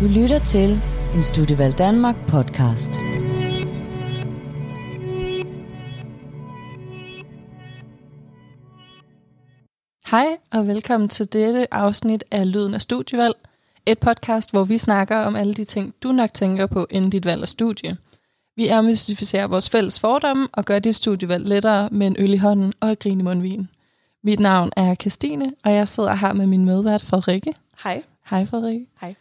Du lytter til en Studievalg Danmark podcast. Hej og velkommen til dette afsnit af Lyden af Studievalg. Et podcast, hvor vi snakker om alle de ting, du nok tænker på inden dit valg af studie. Vi afmystificerer vores fælles fordomme og gør dit studievalg lettere med en øl i hånden og et grin i mundvin. Mit navn er Christine, og jeg sidder her med min medvært Frederikke. Hej. Hej Frederikke. Hej.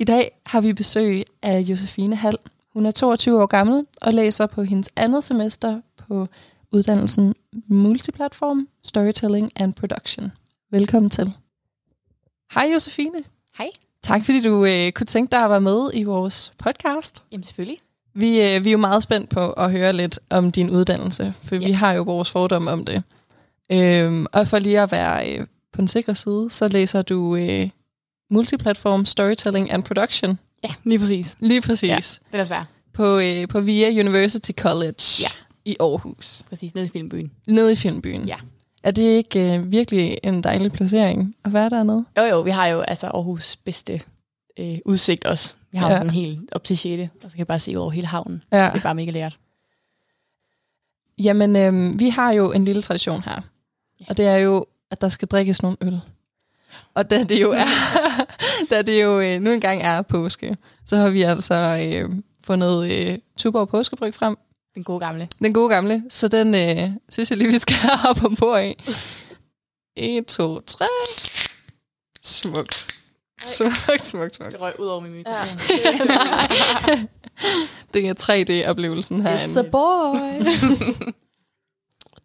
I dag har vi besøg af Josefine Hall. Hun er 22 år gammel og læser på hendes andet semester på uddannelsen Multiplatform, Storytelling and Production. Velkommen til. Hej Josefine. Hej. Tak fordi du øh, kunne tænke dig at være med i vores podcast. Jamen selvfølgelig. Vi, øh, vi er jo meget spændt på at høre lidt om din uddannelse, for ja. vi har jo vores fordomme om det. Øhm, og for lige at være øh, på den sikre side, så læser du øh, Multiplatform, Storytelling and Production. Ja, lige præcis. Lige præcis. Ja, det er svært. På, øh, på VIA University College Ja. i Aarhus. Præcis, nede i filmbyen. Nede i Filmbyen. Ja. Er det ikke øh, virkelig en dejlig placering at være dernede? Jo jo, vi har jo altså Aarhus bedste øh, udsigt også. Vi har Ja. ja. sådan helt op til 6. Og så kan vi bare se over hele havnen. Ja. Det er bare mega lært. Jamen, øh, vi har jo en lille tradition her. Og det er jo, at der skal drikkes nogle øl. Og da det jo er, da det jo øh, nu engang er påske, så har vi altså øh, fundet øh, Tuborg påskebryg frem. Den gode gamle. Den gode gamle. Så den øh, synes jeg lige, vi skal have op ombord i. 1, 2, 3. Smukt. Smukt, smukt, smukt. Det røg ud over min mikrofon. Det er 3D-oplevelsen herinde. It's a boy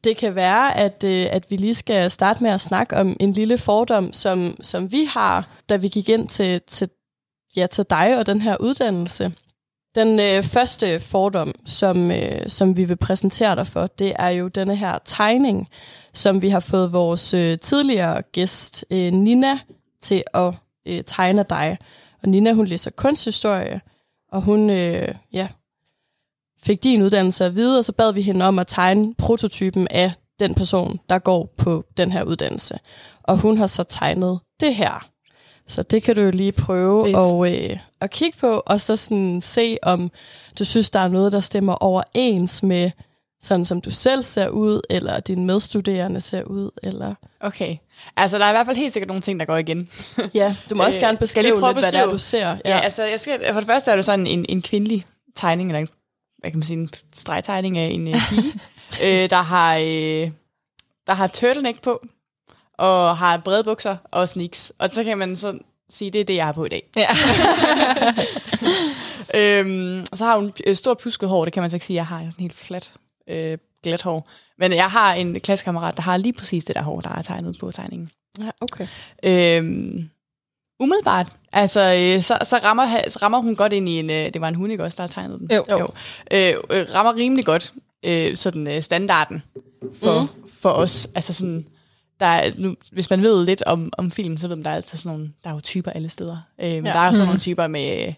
det kan være, at, øh, at vi lige skal starte med at snakke om en lille fordom, som, som vi har, da vi gik ind til, til, ja, til dig og den her uddannelse. Den øh, første fordom, som, øh, som vi vil præsentere dig for, det er jo denne her tegning, som vi har fået vores øh, tidligere gæst, øh, Nina, til at øh, tegne dig. Og Nina, hun læser kunsthistorie, og hun øh, ja, fik din uddannelse at vide, og så bad vi hende om at tegne prototypen af den person, der går på den her uddannelse. Og hun har så tegnet det her. Så det kan du jo lige prøve Fedt. at, øh, at kigge på, og så sådan se, om du synes, der er noget, der stemmer overens med sådan, som du selv ser ud, eller dine medstuderende ser ud, eller... Okay. Altså, der er i hvert fald helt sikkert nogle ting, der går igen. Ja, du må også Øh, gerne beskrive lidt, hvad det er, beskrive? du ser. Ja, ja altså, jeg skal, for det første er det sådan en, en kvindelig tegning, eller en, hvad kan man sige, en stregtegning af en uh, pige, øh, der har, øh, der har turtleneck på, og har brede bukser og sneaks. Og så kan man så sige, det er det, jeg har på i dag. Ja. øhm, og så har hun øh, stort pusket hår, det kan man så ikke sige, jeg har. Jeg sådan helt flat, øh, glat hår. Men jeg har en klassekammerat, der har lige præcis det der hår, der er tegnet på tegningen. ja okay. Øhm, umiddelbart. Altså, øh, så, så, rammer, så rammer hun godt ind i en... Øh, det var en hund, ikke også, der har tegnet den? Jo. jo. Øh, øh, rammer rimelig godt øh, sådan øh, standarden for, mm. for os. Altså sådan... Der er, nu, hvis man ved lidt om, om film, så ved man, der er altid sådan nogle, der er jo typer alle steder. Øh, men Ja. der er sådan Mhm. nogle typer med, øh,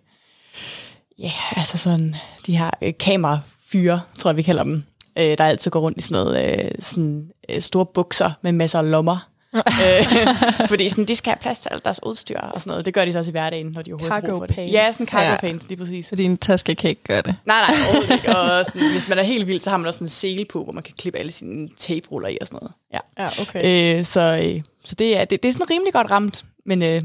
ja, altså sådan, de her øh, kamerafyre, tror jeg, vi kalder dem, øh, der altid går rundt i sådan noget, øh, sådan øh, store bukser med masser af lommer. Øh, fordi sådan, de skal have plads til alt deres udstyr og sådan noget. Det gør de så også i hverdagen, når de overhovedet Cargo for det. pants. Ja, sådan cargo Ja. pants, lige præcis. Så din taske kan ikke gøre det. Nej, nej, overhovedet ikke. Og sådan, hvis man er helt vild, så har man også sådan en sele på, hvor man kan klippe alle sine tape-ruller i og sådan noget. Ja. Ja, okay. Øh, så øh, så det, er, det, det er sådan rimelig godt ramt, men øh,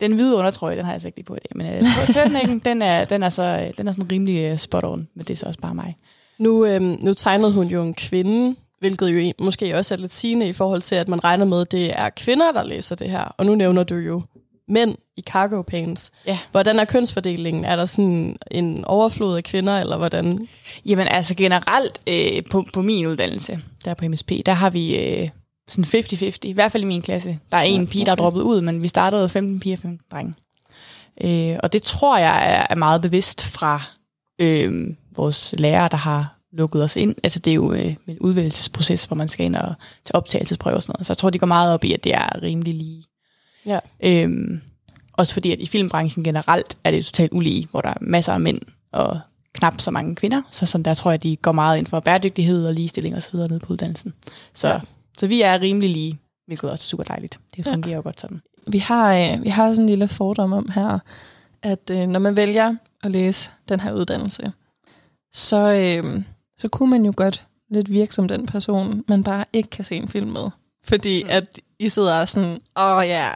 den hvide undertrøje, den har jeg så ikke lige på i dag. Men øh, turtlenecken, den er, den, er så, øh, den er sådan rimelig øh, spot on, men det er så også bare mig. Nu, øhm, nu tegnede hun jo en kvinde, hvilket jo måske også er lidt sigende i forhold til, at man regner med, at det er kvinder, der læser det her. Og nu nævner du jo mænd i cargo pants. Ja. Hvordan er kønsfordelingen? Er der sådan en overflod af kvinder, eller hvordan? Jamen altså generelt øh, på, på min uddannelse, der på MSP, der har vi øh, sådan 50-50, i hvert fald i min klasse. Der er en Ja, pige, der er okay. droppet ud, men vi startede 15 piger og 15 drenge. Øh, og det tror jeg er, er meget bevidst fra øh, vores lærere, der har lukket os ind. Altså det er jo øh, en udvælgelsesproces, hvor man skal ind og til optagelsesprøver og sådan noget. Så jeg tror, de går meget op i, at det er rimelig lige. Ja. Øhm, også fordi, at i filmbranchen generelt er det totalt ulige, hvor der er masser af mænd og knap så mange kvinder. Så sådan der tror jeg, de går meget ind for bæredygtighed og ligestilling og så videre nede på uddannelsen. Så, Ja. ja. så vi er rimelig lige, hvilket også er super dejligt. Det fungerer jo godt sådan. Vi har, øh, vi har sådan en lille fordom om her, at øh, når man vælger at læse den her uddannelse, så, øh, så kunne man jo godt lidt virke som den person, man bare ikke kan se en film med. Fordi mm. at I sidder sådan, åh oh, ja,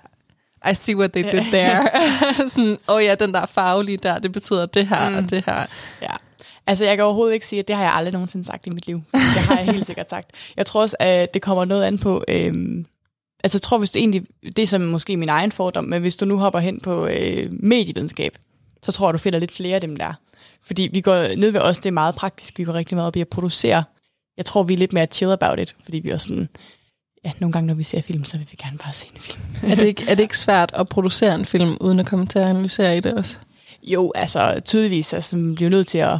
yeah, I see what they did there. sådan, åh oh, ja, den der farvelige der, det betyder det her mm. og det her. Ja. Altså, jeg kan overhovedet ikke sige, at det har jeg aldrig nogensinde sagt i mit liv. Det har jeg helt sikkert sagt. Jeg tror også, at det kommer noget an på... Øhm, altså, jeg tror, hvis du egentlig... Det er som måske min egen fordom, men hvis du nu hopper hen på øh, medievidenskab, så tror jeg, du finder lidt flere af dem der. Fordi vi går ned ved os, det er meget praktisk. Vi går rigtig meget op i at producere. Jeg tror, vi er lidt mere chill about it, fordi vi er sådan... Ja, nogle gange, når vi ser film, så vil vi gerne bare se en film. er, det ikke, er det ikke svært at producere en film, uden at komme til at analysere i det også? Jo, altså tydeligvis. Altså, man bliver nødt til at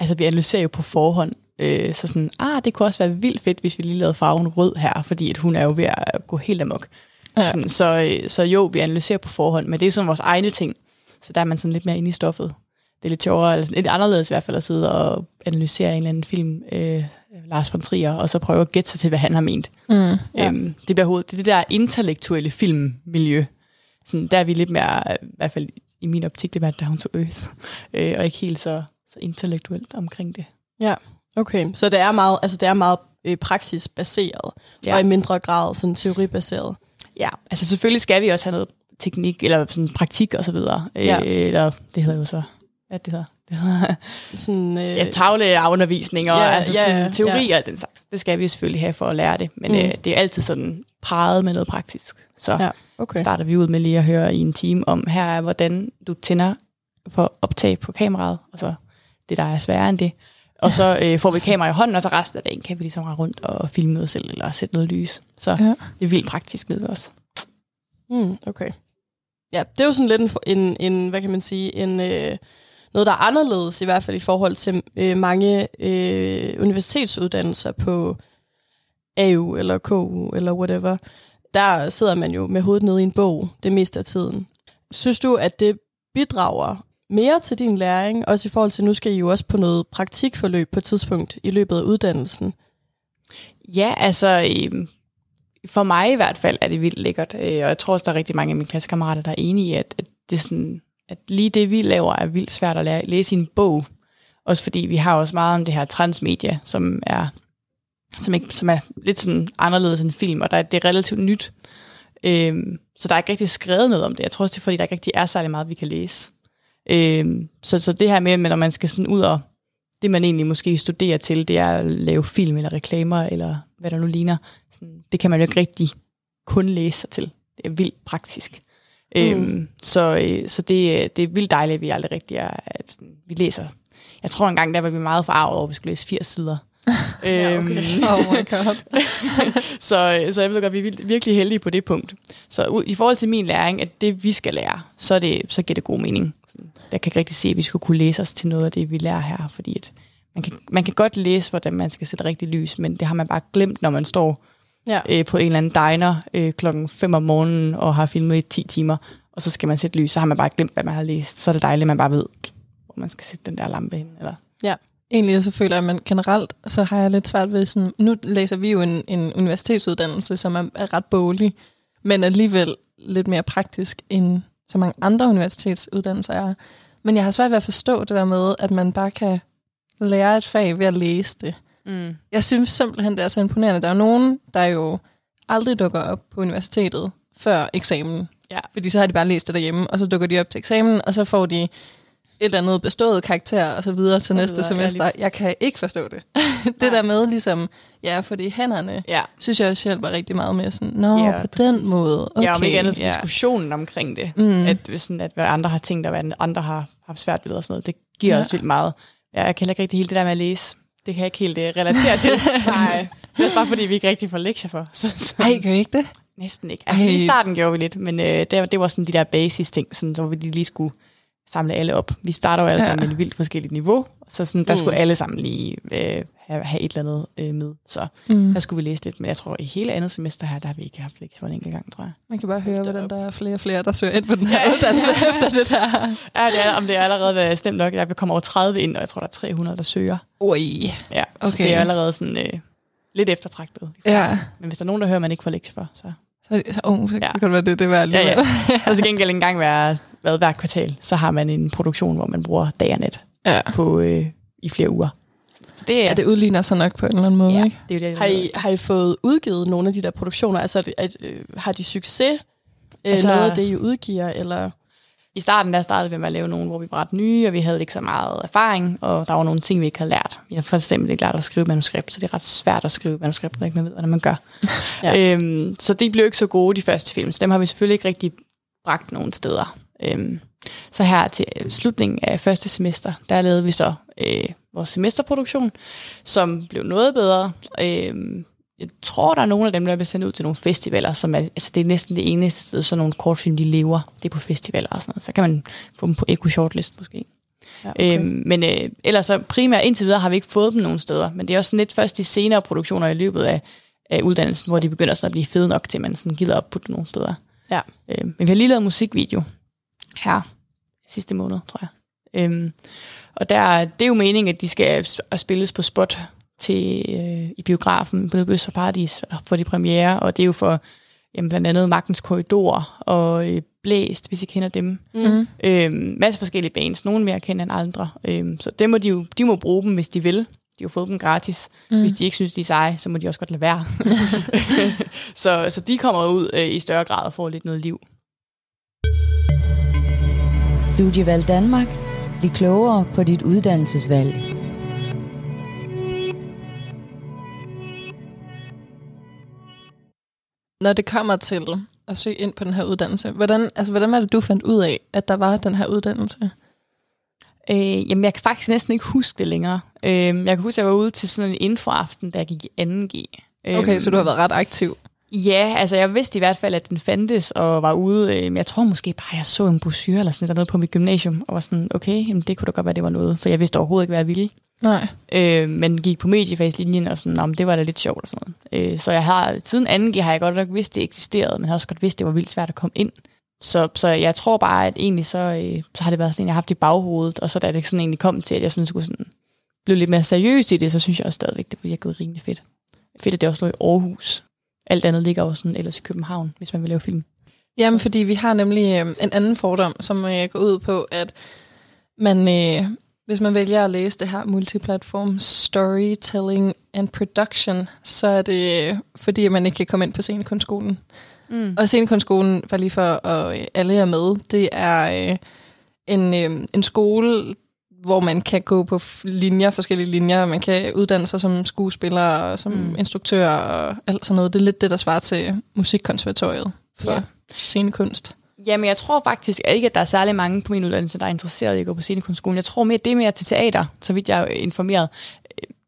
altså vi analyserer jo på forhånd, øh, så sådan, ah, det kunne også være vildt fedt, hvis vi lige lavede farven rød her, fordi at hun er jo ved at gå helt amok. Ja. Sådan, så, øh, så jo, vi analyserer på forhånd, men det er sådan vores egne ting, så der er man sådan lidt mere inde i stoffet. Det er lidt sjovere, eller lidt anderledes i hvert fald, at sidde og analysere en eller anden film, øh, Lars von Trier, og så prøve at gætte sig til, hvad han har ment. Mm, ja. øhm, det, bliver hovedet, det er det der intellektuelle filmmiljø. Sådan, der er vi lidt mere, i hvert fald i min optik, det er Down to Earth, øh, og ikke helt så så intellektuelt omkring det. Ja, okay. Så det er meget, altså det er meget øh, praksisbaseret, ja. og i mindre grad sådan teoribaseret. Ja, altså selvfølgelig skal vi også have noget teknik, eller sådan praktik og så videre. Ja. Øh, eller det hedder jo så, hvad det hedder? Det hedder sådan, øh, ja, tavleafundervisning og ja, altså sådan, ja, teori ja. og den slags. Det skal vi selvfølgelig have for at lære det, men mm. øh, det er altid sådan præget med noget praktisk. Så ja, okay. starter vi ud med lige at høre i en time om, her er hvordan du tænder for optag på kameraet, og så det, der er sværere end det. Og så øh, får vi kamera i hånden, og så resten af dagen kan vi ligesom rende rundt og filme noget selv, eller sætte noget lys. Så ja. det er vildt praktisk nede ved os. Mm, okay. Ja, det er jo sådan lidt en, en, en hvad kan man sige, en, øh, noget, der er anderledes, i hvert fald i forhold til øh, mange øh, universitetsuddannelser på AU eller KU eller whatever. Der sidder man jo med hovedet nede i en bog det meste af tiden. Synes du, at det bidrager mere til din læring, også i forhold til, nu skal I jo også på noget praktikforløb på et tidspunkt i løbet af uddannelsen. Ja, altså øh, for mig i hvert fald er det vildt lækkert, øh, og jeg tror også, der er rigtig mange af mine klassekammerater, der er enige i, at, at, det er sådan, at lige det, vi laver, er vildt svært at læse i en bog. Også fordi vi har også meget om det her transmedia, som er, som, ikke, som er lidt sådan anderledes end film, og der, det er relativt nyt. Øhm, så der er ikke rigtig skrevet noget om det. Jeg tror også, det er fordi, der ikke rigtig er særlig meget, vi kan læse. Øhm, så, så det her med, når man skal sådan ud og, det man egentlig måske studerer til, det er at lave film eller reklamer, eller hvad der nu ligner. Sådan, det kan man jo ikke rigtig kun læse sig til. Det er vildt praktisk. Mm. Øhm, så øh, så det, det er vildt dejligt, at vi aldrig rigtig er, at vi læser. Jeg tror engang, der var vi meget forarvet over, at vi skulle læse 80 sider. ja, okay. Øhm. oh my god. så, øh, så jeg ved godt, vi er virkelig heldige på det punkt. Så i forhold til min læring, at det vi skal lære, så, det, så giver det god mening jeg kan ikke rigtig se, at vi skulle kunne læse os til noget af det, vi lærer her, fordi at man, kan, man kan godt læse, hvordan man skal sætte rigtig lys, men det har man bare glemt, når man står ja. øh, på en eller anden diner øh, klokken 5 om morgenen og har filmet i 10 timer, og så skal man sætte lys, så har man bare glemt, hvad man har læst. Så er det dejligt, at man bare ved, hvor man skal sætte den der lampe hen. Eller? Ja. Egentlig så føler jeg, at man generelt, så har jeg lidt svært ved sådan, nu læser vi jo en, en universitetsuddannelse, som er, er ret bolig, men alligevel lidt mere praktisk end så mange andre universitetsuddannelser er. Men jeg har svært ved at forstå det der med, at man bare kan lære et fag ved at læse det. Mm. Jeg synes simpelthen, det er så imponerende. Der er nogen, der jo aldrig dukker op på universitetet før eksamen. Ja. Fordi så har de bare læst det derhjemme, og så dukker de op til eksamen, og så får de et eller andet bestået karakter og så videre til så næste videre, semester. Jeg, jeg kan ikke forstå det. det der med ligesom, ja, for det hænderne, ja. synes jeg også hjælper rigtig meget med sådan, nå, ja, på præcis. den måde. Okay, ja, om ikke andet ja. diskussionen omkring det. Mm. At, sådan, at hvad andre har tænkt, og hvad andre har haft svært ved og sådan noget, det giver ja. også vildt meget. Ja, jeg kan ikke rigtig helt det der med at læse. Det kan jeg ikke helt uh, relatere til. Nej, det er bare fordi, vi ikke rigtig får lektier for. Så, så. Ej, gør I ikke det? Næsten ikke. Altså, i starten gjorde vi lidt, men uh, det, det var sådan de der basis ting, sådan, så vi lige skulle samle alle op. Vi starter jo alle ja. sammen med et vildt forskelligt niveau, så sådan, der mm. skulle alle sammen lige øh, have, have et eller andet øh, med. Så mm. der skulle vi læse lidt, men jeg tror, i hele andet semester her, der har vi ikke haft lektier for en enkelt gang, tror jeg. Man kan bare høre, hvordan der er flere og flere, der søger ind på den her uddannelse efter det der. Ja, det er, om det er allerede været stemt nok. Der kommer over 30 ind, og jeg tror, der er 300, der søger. Ui. Ja, okay. så det er allerede sådan øh, lidt eftertragtet. Ja. Men hvis der er nogen, der hører, man ikke får lektier for, så... Så, så, oh, så ja. kan det være det, det var alligevel. Ja, ja. Så til gengæld engang være hvad, hver kvartal, så har man en produktion, hvor man bruger dag og nat Ja. på, øh, i flere uger. Så det er, ja, det udligner sig nok på en eller anden måde, ja, ikke? det er jo det, Har I, har I fået udgivet nogle af de der produktioner? Altså, at, at, øh, har de succes? Øh, Altså- noget af det, I udgiver? Eller? I starten der startede vi med at lave nogle, hvor vi var ret nye, og vi havde ikke så meget erfaring, og der var nogle ting, vi ikke havde lært. Vi har for eksempel ikke lært at skrive manuskript, så det er ret svært at skrive manuskript, når ikke man ved, hvordan man gør. Ja. øhm, så de blev ikke så gode, de første film, så dem har vi selvfølgelig ikke rigtig bragt nogen steder. Øhm, så her til slutningen af første semester, der lavede vi så øh, vores semesterproduktion, som blev noget bedre. Øhm, jeg tror, der er nogle af dem, der bliver sendt ud til nogle festivaler, som er, altså det er næsten det eneste sted, så nogle kortfilm, de lever. Det er på festivaler og sådan noget. Så kan man få dem på Eco Shortlist måske. Ja, okay. Øhm, men øh, ellers så primært indtil videre har vi ikke fået dem nogen steder. Men det er også sådan lidt først de senere produktioner i løbet af, af uddannelsen, hvor de begynder sådan at blive fede nok til, at man sådan gider op på dem nogle steder. Ja. Øhm, men vi har lige lavet musikvideo her sidste måned, tror jeg. Øhm, og der, det er jo meningen, at de skal spilles på spot til, øh, i biografen, både Bøs og Paradis, for de premiere, og det er jo for jamen, blandt andet Magtens Korridor og øh, Blæst, hvis I kender dem. Mm. Øhm, masse forskellige bands, nogle mere kendt end andre. Øhm, så dem må de, jo, de må bruge dem, hvis de vil. De har fået dem gratis. Mm. Hvis de ikke synes, de er seje, så må de også godt lade være. så, så de kommer ud øh, i større grad og får lidt noget liv. Studievalg Danmark. Bliv klogere på dit uddannelsesvalg. Når det kommer til at søge ind på den her uddannelse, hvordan, altså, hvordan var det, du fandt ud af, at der var den her uddannelse? Øh, jamen, jeg kan faktisk næsten ikke huske det længere. Øh, jeg kan huske, at jeg var ude til sådan en infoaften, da jeg gik i 2G. Okay, Øhm, så du har været ret aktiv. Ja, altså jeg vidste i hvert fald, at den fandtes og var ude. Øh, men jeg tror måske bare, at jeg så en brochure eller sådan noget på mit gymnasium, og var sådan, okay, jamen, det kunne da godt være, det var noget, for jeg vidste overhovedet ikke, hvad jeg ville. Nej. Øh, men gik på mediefagslinjen og sådan, om det var da lidt sjovt og sådan noget. Øh, så jeg har, siden 2G har jeg godt nok vidst, det eksisterede, men har også godt vidst, det var vildt svært at komme ind. Så, så jeg tror bare, at egentlig så, øh, så har det været sådan, jeg har haft i baghovedet, og så da det sådan egentlig kom til, at jeg sådan skulle sådan, blive lidt mere seriøs i det, så synes jeg også stadigvæk, det virkede rimelig fedt. Fedt, at det også lå i Aarhus. Alt andet ligger også sådan ellers i København, hvis man vil lave film. Jamen, fordi vi har nemlig øh, en anden fordom, som øh, går ud på, at man, øh, hvis man vælger at læse det her multiplatform storytelling and production, så er det øh, fordi, man ikke kan komme ind på scenekunstskolen. Mm. Og scenekunstskolen, var lige for at øh, alle er med, det er øh, en, øh, en skole, hvor man kan gå på linjer, forskellige linjer. Man kan uddanne sig som skuespiller og som Mm. instruktør og alt sådan noget. Det er lidt det, der svarer til musikkonservatoriet for Ja. ja. scenekunst. Jamen, jeg tror faktisk ikke, at der er særlig mange på min uddannelse, der er interesseret i at gå på scenekunstskolen. Jeg tror mere, det er mere til teater, så vidt jeg er informeret.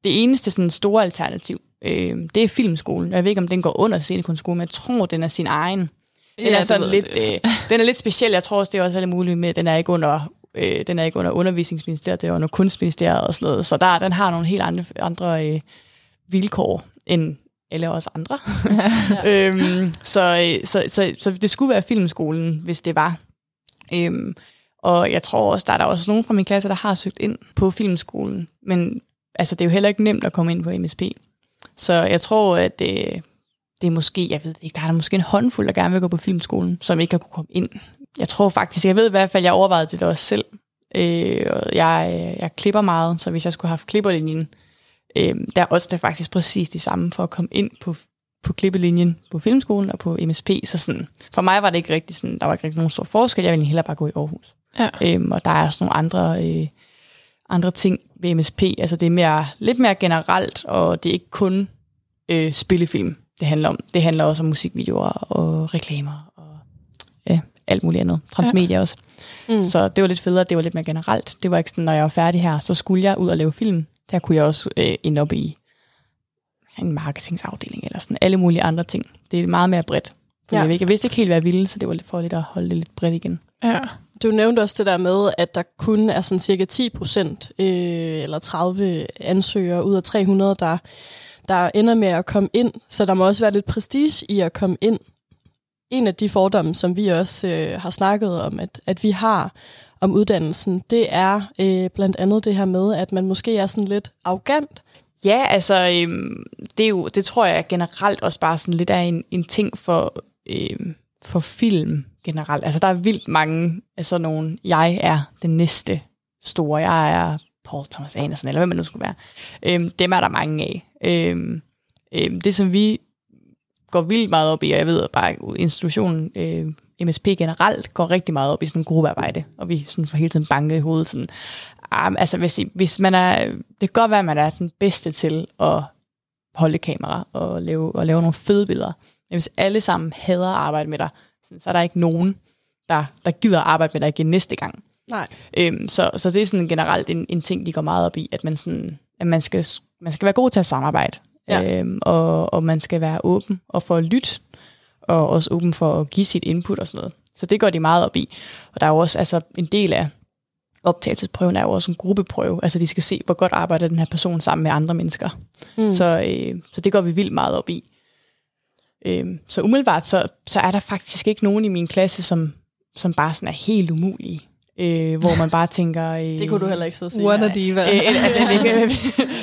Det eneste sådan store alternativ, øh, det er filmskolen. Jeg ved ikke, om den går under scenekunstskolen, men jeg tror, den er sin egen. Den, ja, er, sådan lidt, øh, den er lidt speciel. Jeg tror også, det er også alt muligt med, den er ikke under, øh, den er ikke under undervisningsministeriet, det er under kunstministeriet og sådan noget. Så der, den har nogle helt andre, andre øh, vilkår end alle os andre. øhm, så, øh, så, så, så det skulle være filmskolen, hvis det var. Øhm, og jeg tror også, der er der også nogen fra min klasse, der har søgt ind på filmskolen. Men altså, det er jo heller ikke nemt at komme ind på MSP. Så jeg tror, at det, det er måske, jeg ved ikke, der er der måske en håndfuld, der gerne vil gå på filmskolen, som ikke har kunne komme ind. Jeg tror faktisk, jeg ved i hvert fald, jeg overvejede det også selv. Øh, jeg, jeg klipper meget, så hvis jeg skulle have haft klipperlinjen, øh, der er også det faktisk præcis det samme for at komme ind på, på klippelinjen på filmskolen og på MSP. Så sådan, for mig var det ikke rigtig sådan, der var ikke rigtig nogen stor forskel. Jeg ville hellere bare gå i Aarhus. Ja. Øhm, og der er også nogle andre, øh, andre ting ved MSP. Altså det er mere, lidt mere generelt, og det er ikke kun øh, spillefilm, det handler om. Det handler også om musikvideoer og reklamer alt muligt andet. Transmedia ja. også. Mm. Så det var lidt federe, det var lidt mere generelt. Det var ikke sådan, når jeg var færdig her, så skulle jeg ud og lave film. Der kunne jeg også øh, ende op i en marketingsafdeling eller sådan alle mulige andre ting. Det er meget mere bredt. For Ja. jeg, jeg vidste ikke helt, hvad jeg ville, så det var lidt for lidt at holde det lidt bredt igen. Ja. Du nævnte også det der med, at der kun er sådan cirka 10 procent øh, eller 30 ansøgere ud af 300, der, der ender med at komme ind. Så der må også være lidt prestige i at komme ind. En af de fordomme, som vi også øh, har snakket om, at, at vi har om uddannelsen, det er øh, blandt andet det her med, at man måske er sådan lidt arrogant. Ja, altså, øhm, det, er jo, det tror jeg generelt også bare sådan lidt er en, en ting for, øhm, for film generelt. Altså, der er vildt mange af sådan nogle, jeg er den næste store, jeg er Paul Thomas Anderson, eller hvad man nu skulle være. Øhm, dem er der mange af. Øhm, øhm, det, som vi går vildt meget op i, og jeg ved bare, institutionen øh, MSP generelt går rigtig meget op i sådan en gruppearbejde, og vi sådan får hele tiden banket i hovedet sådan, um, altså hvis, hvis man er, det kan godt være, at man er den bedste til at holde kamera og lave, og lave nogle fede billeder, men hvis alle sammen hader at arbejde med dig, sådan, så er der ikke nogen, der, der gider at arbejde med dig igen næste gang. Nej. Øhm, så, så det er sådan generelt en, en ting, de går meget op i, at man, sådan, at man, skal, man skal være god til at samarbejde, Ja. øhm, og, og man skal være åben og for at lytte, og også åben for at give sit input og sådan noget. Så det går de meget op i. Og der er jo også altså, en del af optagelsesprøven er jo også en gruppeprøve. Altså de skal se, hvor godt arbejder den her person sammen med andre mennesker. Mm. Så, øh, så det går vi vildt meget op i. Øh, så umiddelbart, så, så er der faktisk ikke nogen i min klasse, som, som bare sådan er helt umulige. Øh, hvor man bare tænker... Øh, Det kunne du heller ikke sidde og sige. What a diva. Øh,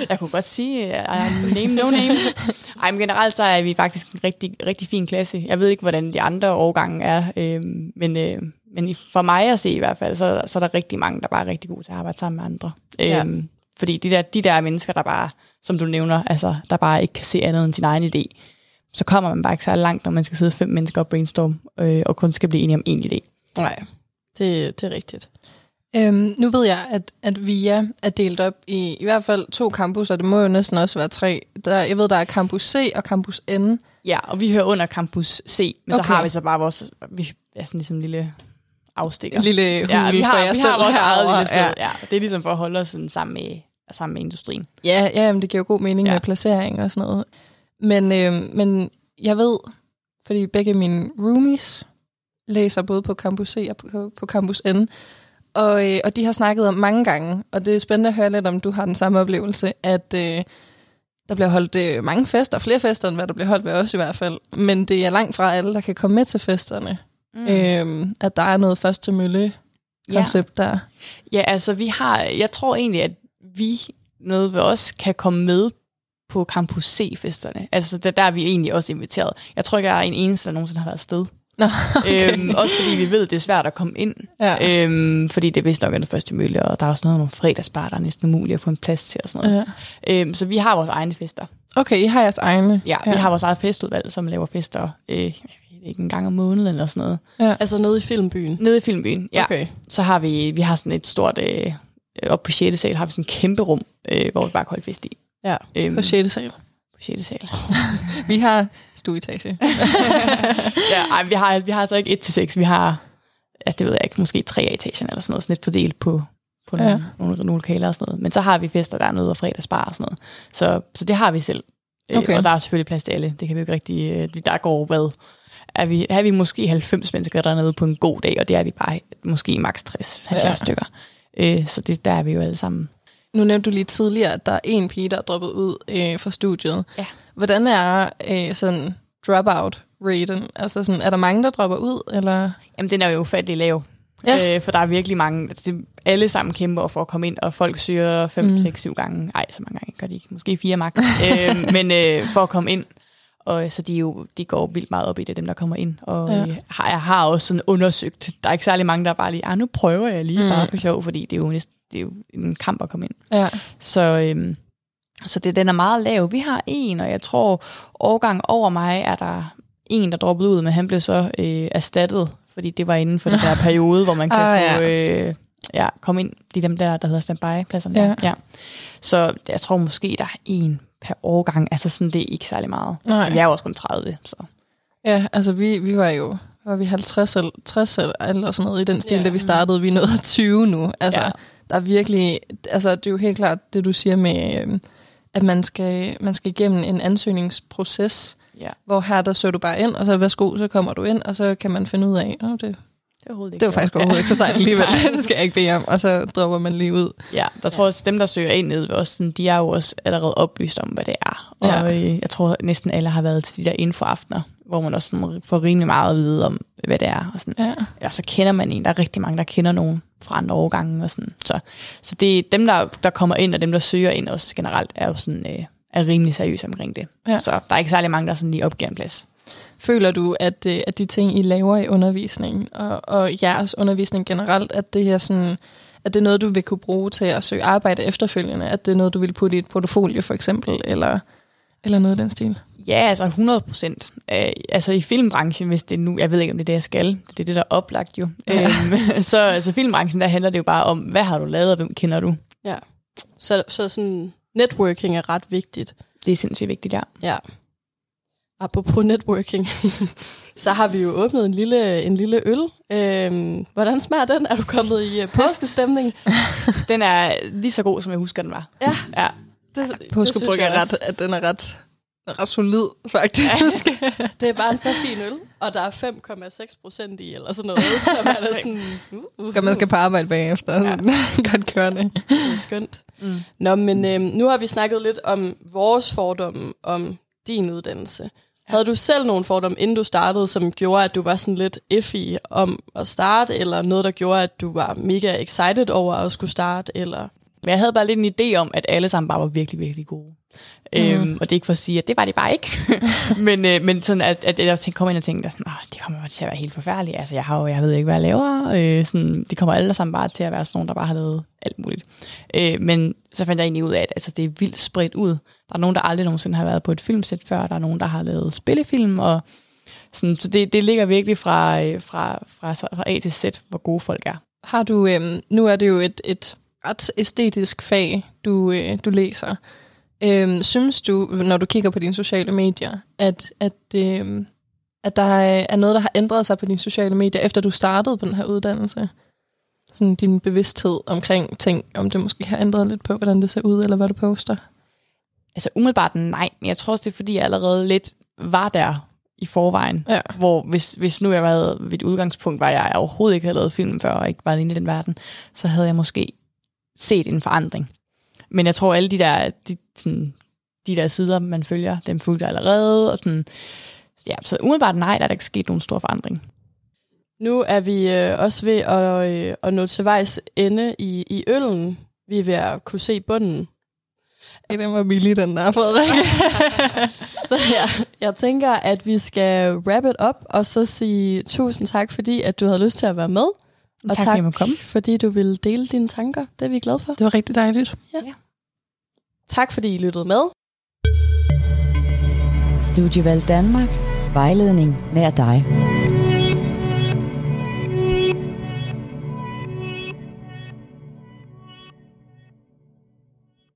jeg kunne godt sige, uh, name no names. Ej, men generelt så er vi faktisk en rigtig, rigtig fin klasse. Jeg ved ikke, hvordan de andre årgange er, øh, men, øh, men for mig at se i hvert fald, så, så er der rigtig mange, der bare er rigtig gode til at arbejde sammen med andre. Ja. Øh, fordi de der, de der mennesker, der bare, som du nævner, altså, der bare ikke kan se andet end sin egen idé, så kommer man bare ikke så langt, når man skal sidde fem mennesker og brainstorm, øh, og kun skal blive enige om en idé. Nej, det, det er rigtigt. Øhm, nu ved jeg, at, at VIA er delt op i i hvert fald to campus, og det må jo næsten også være tre. Der, jeg ved, der er Campus C og Campus N. Ja, og vi hører under Campus C, men okay. Så har vi så bare vores, vi er sådan ligesom en lille afstikker. En lille hul ja, vi for har, jer vi selv har vores eget lille sted. Ja. Ja. det er ligesom for at holde os sådan sammen med, sammen med industrien. Ja, ja jamen, det giver jo god mening ja. med placering og sådan noget. Men, øh, men jeg ved, fordi begge mine roomies læser både på Campus C og på, på Campus N, og, øh, og de har snakket om mange gange, og det er spændende at høre lidt, om du har den samme oplevelse, at øh, der bliver holdt øh, mange fester, flere fester, end hvad der bliver holdt ved os i hvert fald, men det er langt fra alle, der kan komme med til festerne. Mm. Øh, at der er noget først til mølle koncept der. Ja, altså vi har, jeg tror egentlig, at vi noget ved os kan komme med på Campus C-festerne. Altså der, der er vi egentlig også inviteret. Jeg tror ikke, jeg er en eneste, der nogensinde har været afsted. Nå, okay. Øhm, også fordi vi ved, at det er svært at komme ind. Ja. Øhm, fordi det er vist nok er det første mølle, og der er også noget om fredagsbar, der er næsten umuligt at få en plads til og sådan noget. Ja. Øhm, så vi har vores egne fester. Okay, I har jeres egne. Ja, ja, vi har vores eget festudvalg, som laver fester øh, ikke en gang om måneden eller sådan noget. Ja. Altså nede i filmbyen. Nede i Filmbyen, ja. Okay. Så har vi, vi har sådan et stort, øh, op på 6. sal har vi sådan en kæmpe rum, øh, hvor vi bare kan holde fest i. Ja. Øhm, På 6. sal. på 6. sal. Vi har stueetage. ja, ej, vi har, vi har altså ikke 1 til 6, vi har, ja, det ved jeg ikke, måske tre af etagen eller sådan noget, sådan lidt fordelt på, på nogle, Ja. nogle, nogle lokaler og sådan noget. Men så har vi fester dernede og fredagsbar og sådan noget. Så, så det har vi selv. Øh, Okay. Og der er selvfølgelig plads til alle. Det kan vi jo ikke rigtig... øh, Der går hvad? Er vi, er vi måske 90 mennesker dernede på en god dag, og det er vi bare måske maks 60-70 Ja. ja. stykker. Øh, så det, der er vi jo alle sammen. Nu nævnte du lige tidligere, at der er en pige, der er droppet ud øh, fra studiet. Ja. Hvordan er øh, sådan dropout-raten? Altså sådan, er der mange, der dropper ud? Eller? Jamen, den er jo ufattelig lav. Ja. Øh, for der er virkelig mange, altså, det, alle sammen kæmper for at komme ind, og folk søger 5, Mm. mm. 6, 7 gange. Nej, så mange gange gør de ikke. Måske fire max. øh, men øh, for at komme ind. Og så de, jo, de går vildt meget op i det, dem der kommer ind. Og Ja. øh, har, jeg har også sådan undersøgt. Der er ikke særlig mange, der er bare lige, ah, nu prøver jeg lige Mm. bare for sjov, fordi det er jo, næsten, det er jo en kamp at komme ind. Ja. Så, øhm, så det, den er meget lav. Vi har en, og jeg tror, årgang over mig er der en, der droppede ud, men han blev så øh, erstattet, fordi det var inden for den der periode, hvor man kan Ah, ah, få, øh, ja, komme ind. Er dem der, der hedder standby-pladserne. Ja. Ja. Ja. Så jeg tror måske, der er en per årgang. Altså sådan, det er ikke særlig meget. Nej. Men vi er jo også kun 30, så. Ja, altså vi, vi var jo var vi 50 eller 60 eller, sådan noget i den stil, Ja. da vi startede. Vi er nået 20 nu. Altså, ja. Ja. der er virkelig, altså det er jo helt klart det, du siger med, øhm, at man skal, man skal igennem en ansøgningsproces, Ja, hvor her der søger du bare ind, og så værsgo, så kommer du ind, og så kan man finde ud af, oh, det, det er overhovedet ikke det var faktisk overhovedet ikke så sejt alligevel, det skal jeg ikke bede om, og så dropper man lige ud. Ja, der tror jeg også, dem, der søger ind nede ved os, de er jo også allerede oplyst om, hvad det er. Og Ja. ja. øh, jeg tror, næsten alle har været til de der infoaftener, hvor man også sådan, får rimelig meget at vide om, hvad det er. Og, sådan. Ja. ja, så kender man en. Der er rigtig mange, der kender nogen fra andre årgange. Og sådan. Så, så det er dem, der, der kommer ind, og dem, der søger ind også generelt, er jo sådan, øh, er rimelig seriøse omkring det. Ja. Så der er ikke særlig mange, der sådan lige opgiver en plads. Føler du, at, øh, at de ting, I laver i undervisningen, og, og jeres undervisning generelt, at det er sådan, at det er noget, du vil kunne bruge til at søge arbejde efterfølgende? At det er noget, du vil putte i et portfolio for eksempel, eller, eller noget af den stil? Ja, altså 100 procent. Øh, altså i filmbranchen, hvis det nu, jeg ved ikke, om det er det, jeg skal, det er det, der er oplagt jo. Ja. Øhm, så altså filmbranchen, der handler det jo bare om, hvad har du lavet, og hvem kender du? Ja. Så, så sådan, networking er ret vigtigt. Det er sindssygt vigtigt, ja. Ja. Apropos networking, så har vi jo åbnet en lille, en lille øl. Øhm, hvordan smager den? Er du kommet i uh, påskestemning? den er lige så god, som jeg husker, den var. Ja. ja. Det, Påskebryg er ret, at den er ret, ret solid, faktisk. Ja. det er bare en så fin øl, og der er 5,6 procent i, eller sådan noget. Så er det sådan... Uh, uh, man skal på arbejde bagefter. Ja. Godt kørende. Det er skønt. Mm. Nå, men øhm, nu har vi snakket lidt om vores fordomme om din uddannelse. Havde du selv nogle fordomme, inden du startede, som gjorde, at du var sådan lidt iffy om at starte, eller noget, der gjorde, at du var mega excited over at skulle starte, eller... Men jeg havde bare lidt en idé om, at alle sammen bare var virkelig, virkelig gode. Mm. Øhm, og det er ikke for at sige, at det var de bare ikke. men, øh, men sådan, at, at jeg kom ind og tænkte, sådan, det kommer til at være helt forfærdeligt. Altså, jeg, har jo, jeg ved ikke, hvad jeg laver. Øh, sådan, det kommer alle sammen bare til at være sådan nogen, der bare har lavet alt muligt. Øh, men så fandt jeg egentlig ud af, at altså, det er vildt spredt ud. Der er nogen, der aldrig nogensinde har været på et filmsæt før. Der er nogen, der har lavet spillefilm. Og sådan, så det, det ligger virkelig fra, øh, fra, fra, fra A til Z, hvor gode folk er. Har du, øh, nu er det jo et, et ret æstetisk fag, du, øh, du læser. Øhm, synes du, når du kigger på dine sociale medier, at, at, øhm, at der er noget, der har ændret sig på dine sociale medier, efter du startede på den her uddannelse? Sådan din bevidsthed omkring ting, om det måske har ændret lidt på, hvordan det ser ud, eller hvad du poster? Altså umiddelbart nej, men jeg tror også, det er fordi, jeg allerede lidt var der i forvejen. Ja. Hvor hvis, hvis nu jeg var ved et udgangspunkt, var jeg overhovedet ikke havde lavet film før, og ikke var inde i den verden, så havde jeg måske set en forandring. Men jeg tror, alle de der, de, sådan, de der sider, man følger, dem fulgte allerede. Og sådan, ja, så umiddelbart nej, der er der ikke sket nogen stor forandring. Nu er vi øh, også ved at, øh, at nå til vejs ende i, i øllen. Vi er ved at kunne se bunden. Ej, den var billig, den der, Frederik. så ja, jeg tænker, at vi skal wrap it up, og så sige tusind tak, fordi at du havde lyst til at være med. Og tak, tak komme. fordi du ville dele dine tanker. Det er vi glade for. Det var rigtig dejligt. Ja. ja. Tak fordi I lyttede med. Studievalg Danmark. Vejledning nær dig.